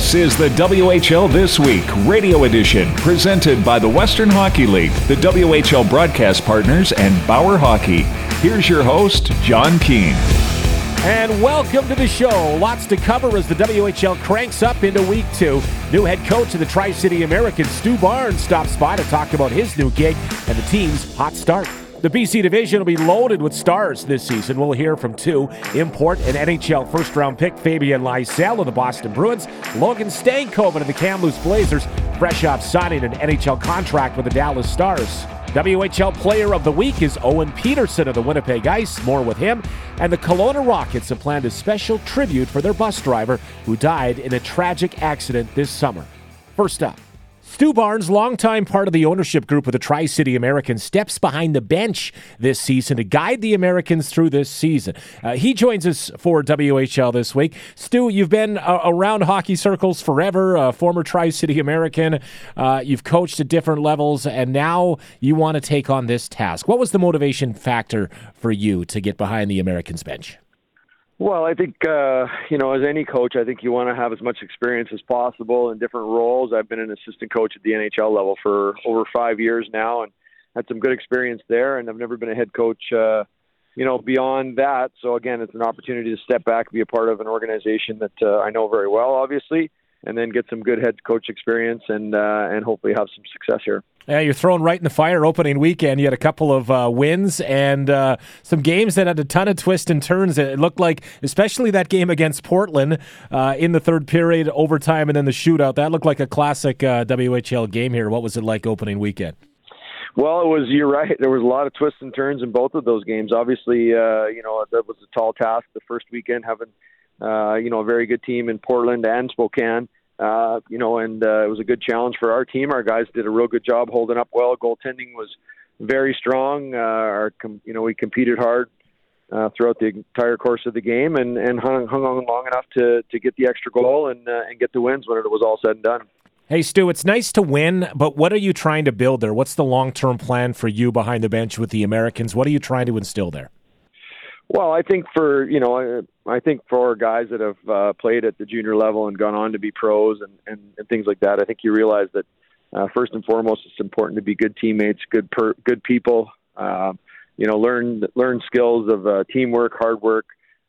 This is the WHL This Week radio edition presented by the Western Hockey League, the WHL broadcast partners, and Bauer Hockey. Here's your host, Jon Keen. And welcome to the show. Lots to cover as the WHL cranks up into week two. New head coach of the Tri City Americans, Stu Barnes, stops by to talk about his new gig and the team's hot start. The BC division will be loaded with stars this season. We'll hear from two import and NHL first round pick Fabian Lysell of the Boston Bruins, Logan Stankoven of the Kamloops Blazers, fresh off signing an NHL contract with the Dallas Stars. WHL Player of the Week is Owen Pederson of the Winnipeg Ice. More with him. And the Kelowna Rockets have planned a special tribute for their bus driver who died in a tragic accident this summer. First up. Stu Barnes, longtime part of the ownership group of the Tri City Americans, steps behind the bench this season to guide the Americans through this season. Uh, he joins us for WHL this week. Stu, you've been uh, around hockey circles forever, a former Tri City American. Uh, you've coached at different levels, and now you want to take on this task. What was the motivation factor for you to get behind the Americans bench? Well, I think uh, you know, as any coach, I think you want to have as much experience as possible in different roles. I've been an assistant coach at the NHL level for over five years now, and had some good experience there. And I've never been a head coach, uh, you know, beyond that. So again, it's an opportunity to step back, be a part of an organization that uh, I know very well, obviously, and then get some good head coach experience and uh, and hopefully have some success here. Yeah, you're thrown right in the fire opening weekend. You had a couple of uh, wins and uh, some games that had a ton of twists and turns. It looked like, especially that game against Portland uh, in the third period, overtime, and then the shootout. That looked like a classic uh, WHL game here. What was it like opening weekend? Well, it was. You're right. There was a lot of twists and turns in both of those games. Obviously, uh, you know that was a tall task. The first weekend having, uh, you know, a very good team in Portland and Spokane uh, you know, and uh, it was a good challenge for our team. Our guys did a real good job holding up well. Goaltending was very strong. Uh, our, com- you know, we competed hard uh, throughout the entire course of the game, and and hung, hung on long enough to to get the extra goal and uh, and get the wins when it was all said and done. Hey, Stu, it's nice to win, but what are you trying to build there? What's the long term plan for you behind the bench with the Americans? What are you trying to instill there? Well, I think for you know, I, I think for guys that have uh, played at the junior level and gone on to be pros and, and, and things like that, I think you realize that uh, first and foremost, it's important to be good teammates, good per, good people. Uh, you know, learn learn skills of uh, teamwork, hard work,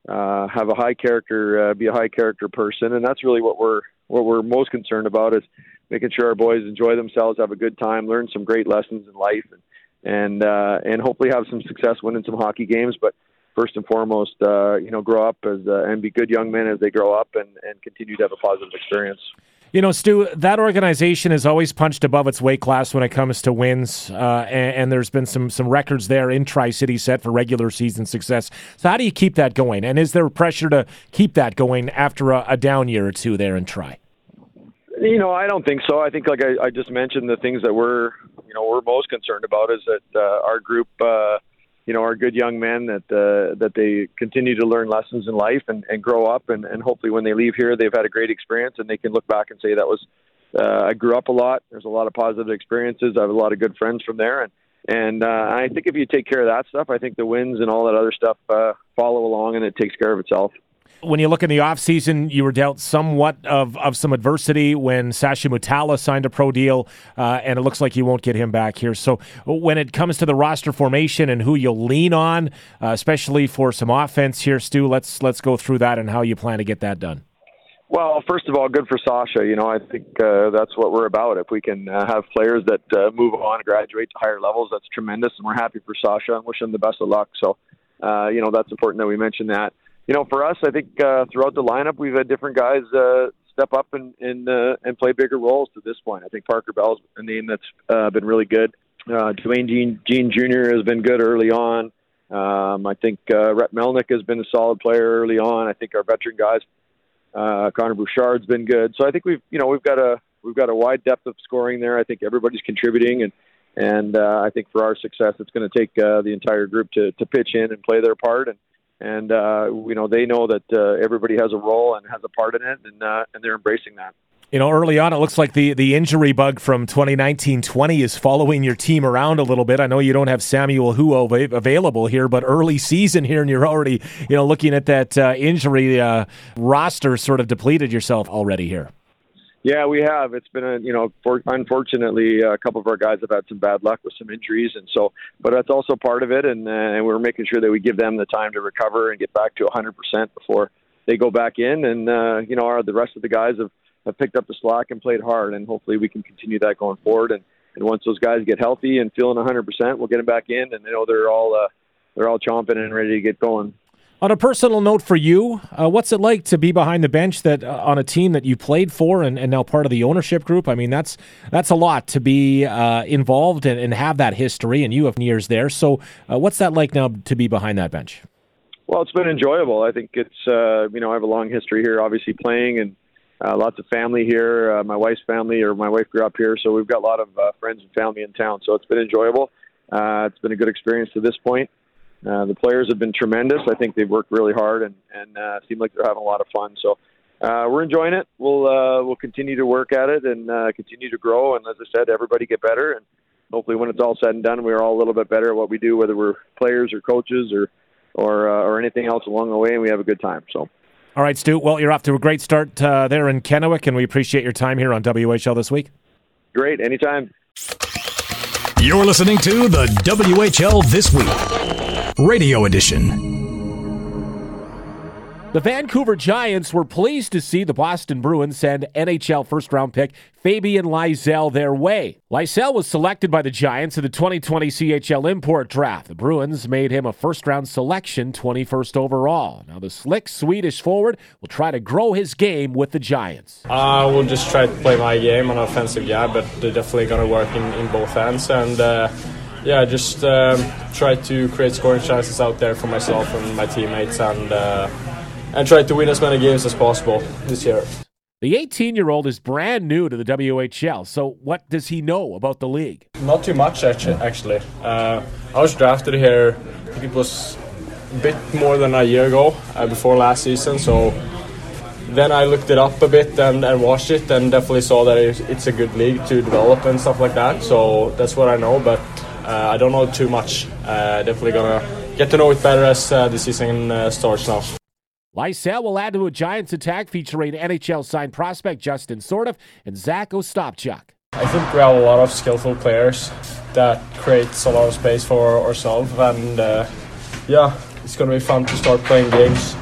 uh, have a high character, uh, be a high character person, and that's really what we're what we're most concerned about is making sure our boys enjoy themselves, have a good time, learn some great lessons in life, and and uh, and hopefully have some success winning some hockey games, but first and foremost, uh, you know, grow up as uh, and be good young men as they grow up and, and continue to have a positive experience. You know, Stu, that organization has always punched above its weight class when it comes to wins, uh, and, and, there's been some some records there in Tri City set for regular season success. So, how do you keep that going? And is there pressure to keep that going after a, a down year or two there in Tri? You know, I don't think so. I think, like I, I, just mentioned, the things that we're you know we're most concerned about is that uh, our group. Uh, you know, are good young men that uh, that they continue to learn lessons in life and, and grow up, and, and hopefully when they leave here, they've had a great experience and they can look back and say that was uh, I grew up a lot. There's a lot of positive experiences. I have a lot of good friends from there, and and uh, I think if you take care of that stuff, I think the wins and all that other stuff uh, follow along, and it takes care of itself when you look in the offseason, you were dealt somewhat of, of some adversity when Sasha Mutala signed a pro deal, uh, and it looks like you won't get him back here. So, when it comes to the roster formation and who you'll lean on, uh, especially for some offense here, Stu, let's let's go through that and how you plan to get that done. Well, first of all, good for Sasha. You know, I think uh, that's what we're about. If we can uh, have players that uh, move on, graduate to higher levels, that's tremendous, and we're happy for Sasha and wish him the best of luck. So, uh, you know, that's important that we mention that you know, for us, I think uh, throughout the lineup, we've had different guys uh, step up and and, uh, and play bigger roles to this point. I think Parker Bell's a name that's uh, been really good. Uh, Dwayne Jean, Jean Jr. has been good early on. Um, I think uh, Rhett Melnick has been a solid player early on. I think our veteran guys, uh, Connor Bouchard's been good. So I think we've you know we've got a we've got a wide depth of scoring there. I think everybody's contributing, and and uh, I think for our success, it's going to take uh, the entire group to to pitch in and play their part and and uh, you know they know that uh, everybody has a role and has a part in it, and uh, and they're embracing that. You know, early on, it looks like the, the injury bug from 2019-20 is following your team around a little bit. I know you don't have Samuel Huo available here, but early season here, and you're already, you know, looking at that uh, injury uh, roster sort of depleted yourself already here. Yeah, we have. It's been a you know, for, unfortunately, a couple of our guys have had some bad luck with some injuries, and so, but that's also part of it, and uh, and we're making sure that we give them the time to recover and get back to 100% before they go back in, and uh, you know, our, the rest of the guys have have picked up the slack and played hard, and hopefully we can continue that going forward. And and once those guys get healthy and feeling 100%, we'll get them back in, and you know they're all uh, they're all chomping and ready to get going. On a personal note for you, uh, what's it like to be behind the bench that uh, on a team that you played for and, and, now part of the ownership group? I mean, that's that's a lot to be uh, involved and, have that history, and you have years there. So, uh, what's that like now to be behind that bench? Well, it's been enjoyable. I think it's uh, you know I have a long history here, obviously playing, and uh, lots of family here. my wife's family, or my wife grew up here, so we've got a lot of friends and family in town. So it's been enjoyable. it's been a good experience to this point. Uh, the players have been tremendous. I think they've worked really hard and and uh, seem like they're having a lot of fun. So uh, we're enjoying it. We'll uh, we'll continue to work at it and uh, continue to grow. And as I said, everybody get better. And hopefully, when it's all said and done, we're all a little bit better at what we do, whether we're players or coaches or or uh, or anything else along the way, and we have a good time. So. All right, Stu. Well, you're off to a great start uh, there in Kennewick, and we appreciate your time here on WHL this week. Great, anytime. You're listening to the WHL This Week. Radio Edition. The Vancouver Giants were pleased to see the Boston Bruins send NHL first round pick Fabian Lysell their way. Lysell was selected by the Giants in the 2020 CHL import draft. The Bruins made him a first round selection, 21st overall. Now, the slick Swedish forward will try to grow his game with the Giants. I will just try to play my game on offensive guy, but they're definitely going to work in, in both ends. And uh, yeah, just um, try to create scoring chances out there for myself and my teammates, and uh, and try to win as many games as possible this year. The 18 year old is brand new to the WHL, so what does he know about the league? Not too much, actually. Uh, I was drafted here, I think it was a bit more than a year ago, uh, before last season, so then I looked it up a bit and, and watched it and definitely saw that it's a good league to develop and stuff like that, so that's what I know, but I don't know too much. Uh, definitely gonna get to know it better as uh, the season starts now. Lysell will add to a Giants attack featuring NHL signed prospect Justin Sourdif and Zach Ostapchuk. I think we have a lot of skillful players that creates a lot of space for ourselves, and uh, yeah, it's going to be fun to start playing games.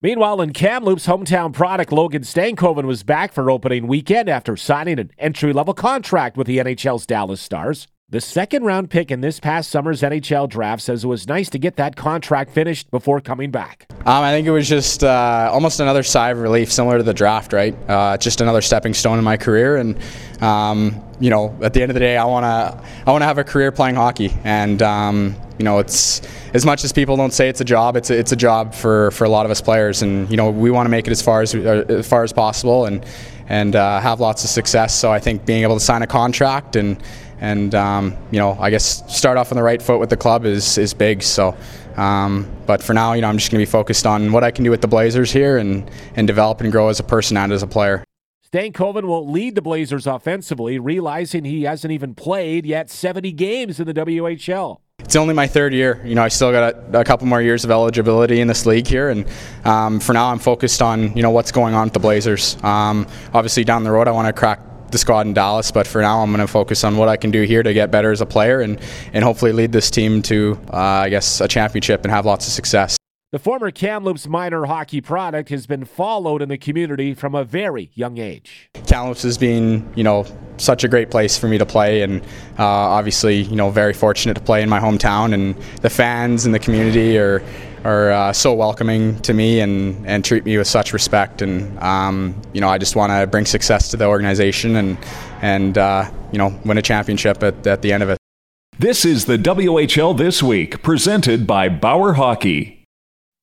Meanwhile, in Kamloops, hometown product Logan Stankoven was back for opening weekend after signing an entry level contract with the NHL's Dallas Stars. The second round pick in this past summer's NHL draft says it was nice to get that contract finished before coming back. Um, I think it was just uh, almost another sigh of relief, similar to the draft, right? Uh, just another stepping stone in my career, and um, you know, at the end of the day, I want to I want to have a career playing hockey, and um, you know, it's as much as people don't say it's a job, it's a, it's a job for, for a lot of us players, and you know, we want to make it as far as uh, as far as possible, and and uh, have lots of success. So I think being able to sign a contract and and um, you know, I guess start off on the right foot with the club is is big. So, um, but for now, you know, I'm just going to be focused on what I can do with the Blazers here and and develop and grow as a person and as a player. Stankoven will lead the Blazers offensively, realizing he hasn't even played yet 70 games in the WHL. It's only my third year. You know, I still got a, a couple more years of eligibility in this league here, and um, for now, I'm focused on you know what's going on with the Blazers. Um, obviously, down the road, I want to crack the squad in Dallas, but for now I'm going to focus on what I can do here to get better as a player and, and hopefully lead this team to, uh, I guess, a championship and have lots of success. The former Kamloops minor hockey product has been followed in the community from a very young age. Kamloops has been, you know, such a great place for me to play, and uh, obviously, you know, very fortunate to play in my hometown. And the fans and the community are are uh, so welcoming to me and, and treat me with such respect. And um, you know, I just want to bring success to the organization and and uh, you know win a championship at, at the end of it. This is the WHL this week, presented by Bauer Hockey.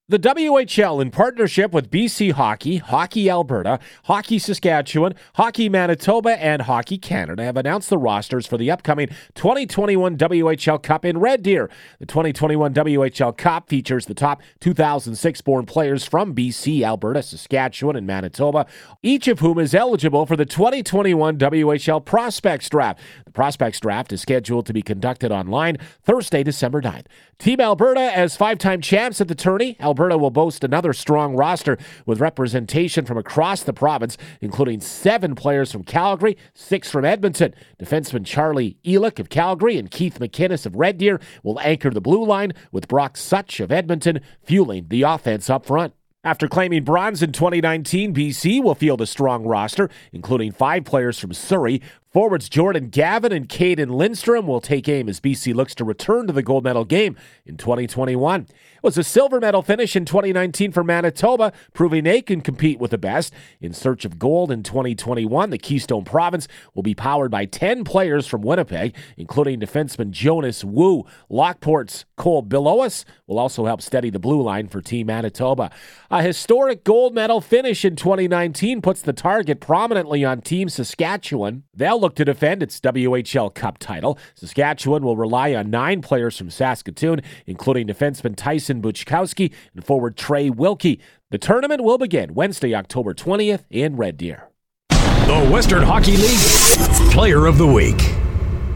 The WHL, in partnership with BC Hockey, Hockey Alberta, Hockey Saskatchewan, Hockey Manitoba, and Hockey Canada, have announced the rosters for the upcoming 2021 WHL Cup in Red Deer. The 2021 WHL Cup features the top 2006 born players from BC, Alberta, Saskatchewan, and Manitoba, each of whom is eligible for the 2021 WHL Prospects Draft. The Prospects Draft is scheduled to be conducted online Thursday, December 9th. Team Alberta, as five time champs at the tourney, will boast another strong roster with representation from across the province, including seven players from Calgary, six from Edmonton. Defenseman Charlie Elick of Calgary and Keith MacInnes of Red Deer will anchor the blue line, with Brock Such of Edmonton fueling the offense up front. After claiming bronze in 2019, BC will field a strong roster, including five players from Surrey, Forwards Jordan Gavin and Cayden Lindstrom will take aim as BC looks to return to the gold medal game in 2021. It was a silver medal finish in 2019 for Manitoba, proving they can compete with the best. In search of gold in 2021, the Keystone Province will be powered by 10 players from Winnipeg, including defenseman Jonas Woo. Lockport's Cole Bilowas will also help steady the blue line for Team Manitoba. A historic gold medal finish in 2019 puts the target prominently on Team Saskatchewan. They'll look to defend its WHL Cup title. Saskatchewan will rely on nine players from Saskatoon, including defenseman Tyson Buchkowski and forward Trey Wilkie. The tournament will begin Wednesday, October 20th in Red Deer. The Western Hockey League Player of the Week.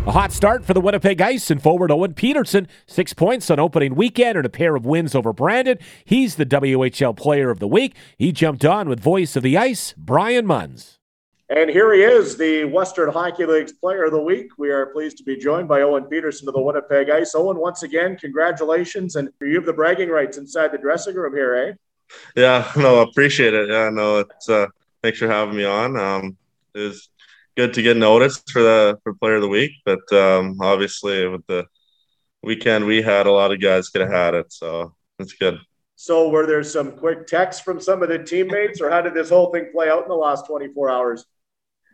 A hot start for the Winnipeg Ice and forward Owen Pederson. Six points on opening weekend and a pair of wins over Brandon. He's the WHL Player of the Week. He jumped on with voice of the ice, Brian Munns. And here he is, the Western Hockey League's Player of the Week. We are pleased to be joined by Owen Pederson of the Winnipeg Ice. Owen, once again, congratulations, and you have the bragging rights inside the dressing room here, eh? Yeah, no, appreciate it. Yeah, no, it's uh, thanks for having me on. Um, it's good to get noticed for the for Player of the Week, but um, obviously with the weekend we had, a lot of guys could have had it, so it's good. So, were there some quick texts from some of the teammates, or how did this whole thing play out in the last 24 hours?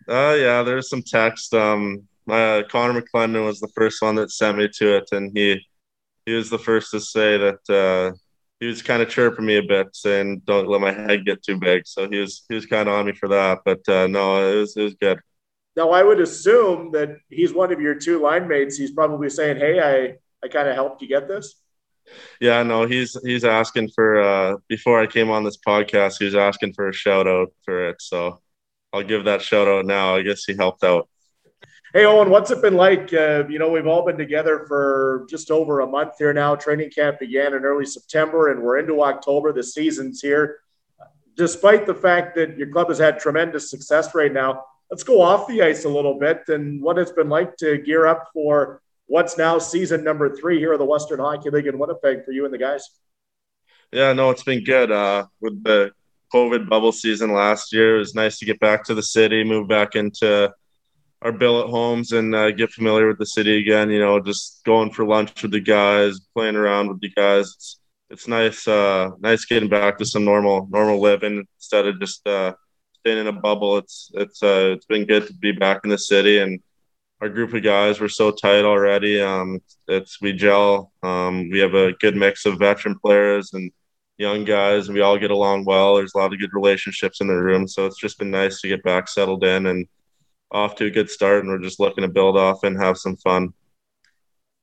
Uh, yeah, there's some text. Um, my Connor McClennon was the first one that sent me to it, and he he was the first to say that uh, he was kind of chirping me a bit, saying don't let my head get too big. So he was he was kind of on me for that, but uh, no, it was it was good. Now I would assume that he's one of your two line mates. He's probably saying, "Hey, I I kind of helped you get this." Yeah, no, he's he's asking for uh, before I came on this podcast, he was asking for a shout out for it. So I'll give that shout out now. I guess he helped out. Hey, Owen, what's it been like? Uh, you know, we've all been together for just over a month here now. Training camp began in early September, and we're into October. The season's here. Despite the fact that your club has had tremendous success right now, let's go off the ice a little bit and what it's been like to gear up for what's now season number three here of the Western Hockey League in Winnipeg for you and the guys. Yeah, no, it's been good. Uh, with the COVID bubble season last year. It was nice to get back to the city, move back into our billet homes, and uh, get familiar with the city again. You know, just going for lunch with the guys, playing around with the guys. It's, it's nice, uh, nice getting back to some normal, normal living instead of just uh, staying in a bubble. It's it's uh, it's been good to be back in the city, and our group of guys we're so tight already. Um, it's we gel. Um, we have a good mix of veteran players and young guys and we all get along well. There's a lot of good relationships in the room. So it's just been nice to get back settled in and off to a good start. And we're just looking to build off and have some fun.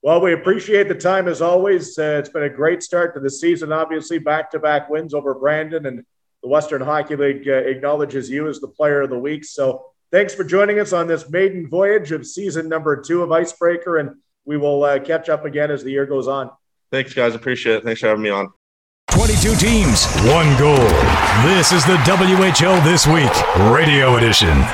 Well, we appreciate the time as always. Uh, it's been a great start to the season. Obviously, back to back wins over Brandon, and the Western Hockey League uh, acknowledges you as the player of the week. So thanks for joining us on this maiden voyage of season number two of Icebreaker, and we will uh, catch up again as the year goes on. Thanks, guys. Appreciate it. Thanks for having me on. 22 teams, one goal. This is the WHL This Week, Radio Edition.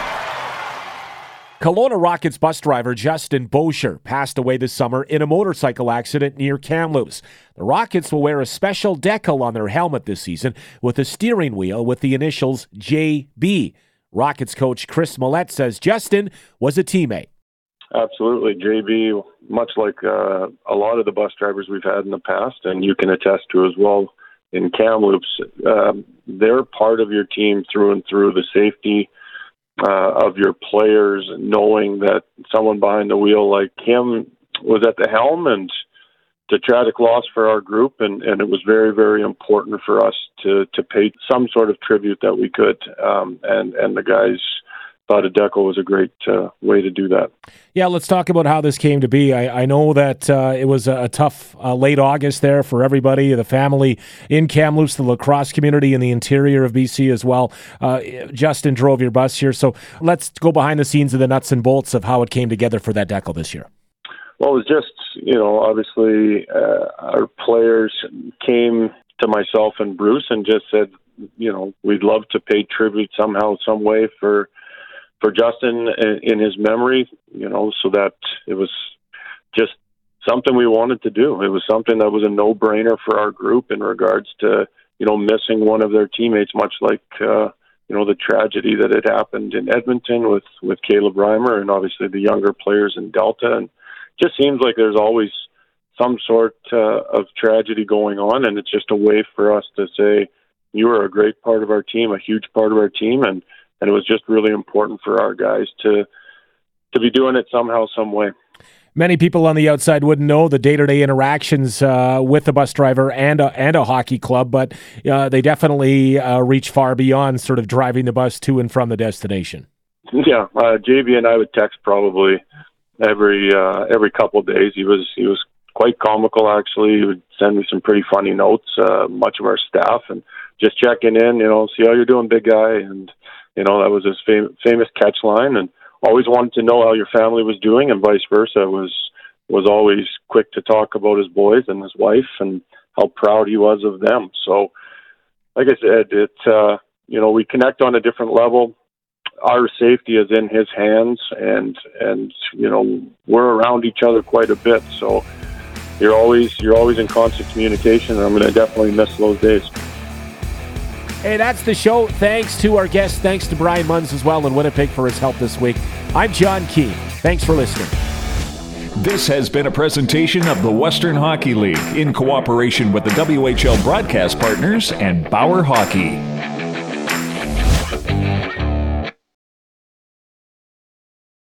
Kelowna Rockets bus driver Justin Bosher passed away this summer in a motorcycle accident near Kamloops. The Rockets will wear a special decal on their helmet this season with a steering wheel with the initials JB. Rockets coach Kris Mallette says Justin was a teammate. Absolutely. JB, much like uh, a lot of the bus drivers we've had in the past, and you can attest to as well, in Kamloops, um, they're part of your team through and through. The safety uh, of your players, knowing that someone behind the wheel like him was at the helm, and the tragic loss for our group, and, and it was very, very important for us to to pay some sort of tribute that we could, um, and and the guys thought a decal was a great uh, way to do that. Yeah, let's talk about how this came to be. I, I know that uh, it was a, a tough uh, late August there for everybody, the family in Kamloops, the lacrosse community in the interior of BC as well. Uh, Justin drove your bus here, so let's go behind the scenes of the nuts and bolts of how it came together for that decal this year. Well, it was just, you know, obviously uh, our players came to myself and Bruce and just said, you know, we'd love to pay tribute somehow, some way for for Justin in his memory. You know, so that it was just something we wanted to do. It was something that was a no brainer for our group in regards to you know missing one of their teammates, much like. Uh, you know the tragedy that had happened in Edmonton with with Caleb Reimer and obviously the younger players in Delta and just seems like there's always some sort uh, of tragedy going on and it's just a way for us to say you were a great part of our team a huge part of our team and and it was just really important for our guys to to be doing it somehow some way many people on the outside wouldn't know the day-to-day interactions uh, with a bus driver and a, and a hockey club, but uh, they definitely uh, reach far beyond sort of driving the bus to and from the destination. Yeah, uh, JB and I would text probably every uh, every couple of days. He was he was quite comical actually. He would send me some pretty funny notes. Uh, much of our staff and just checking in, you know, see how you're doing, big guy, and you know that was his fam- famous catch line and always wanted to know how your family was doing, and vice versa. Was was always quick to talk about his boys and his wife and how proud he was of them. So, like I said, it uh, you know we connect on a different level. Our safety is in his hands, and and you know we're around each other quite a bit. So you're always you're always in constant communication, and I'm going to definitely miss those days. Hey, that's the show. Thanks to our guest. Thanks to Brian Munns as well in Winnipeg for his help this week. I'm John Key. Thanks for listening. This has been a presentation of the Western Hockey League in cooperation with the WHL broadcast partners and Bauer Hockey.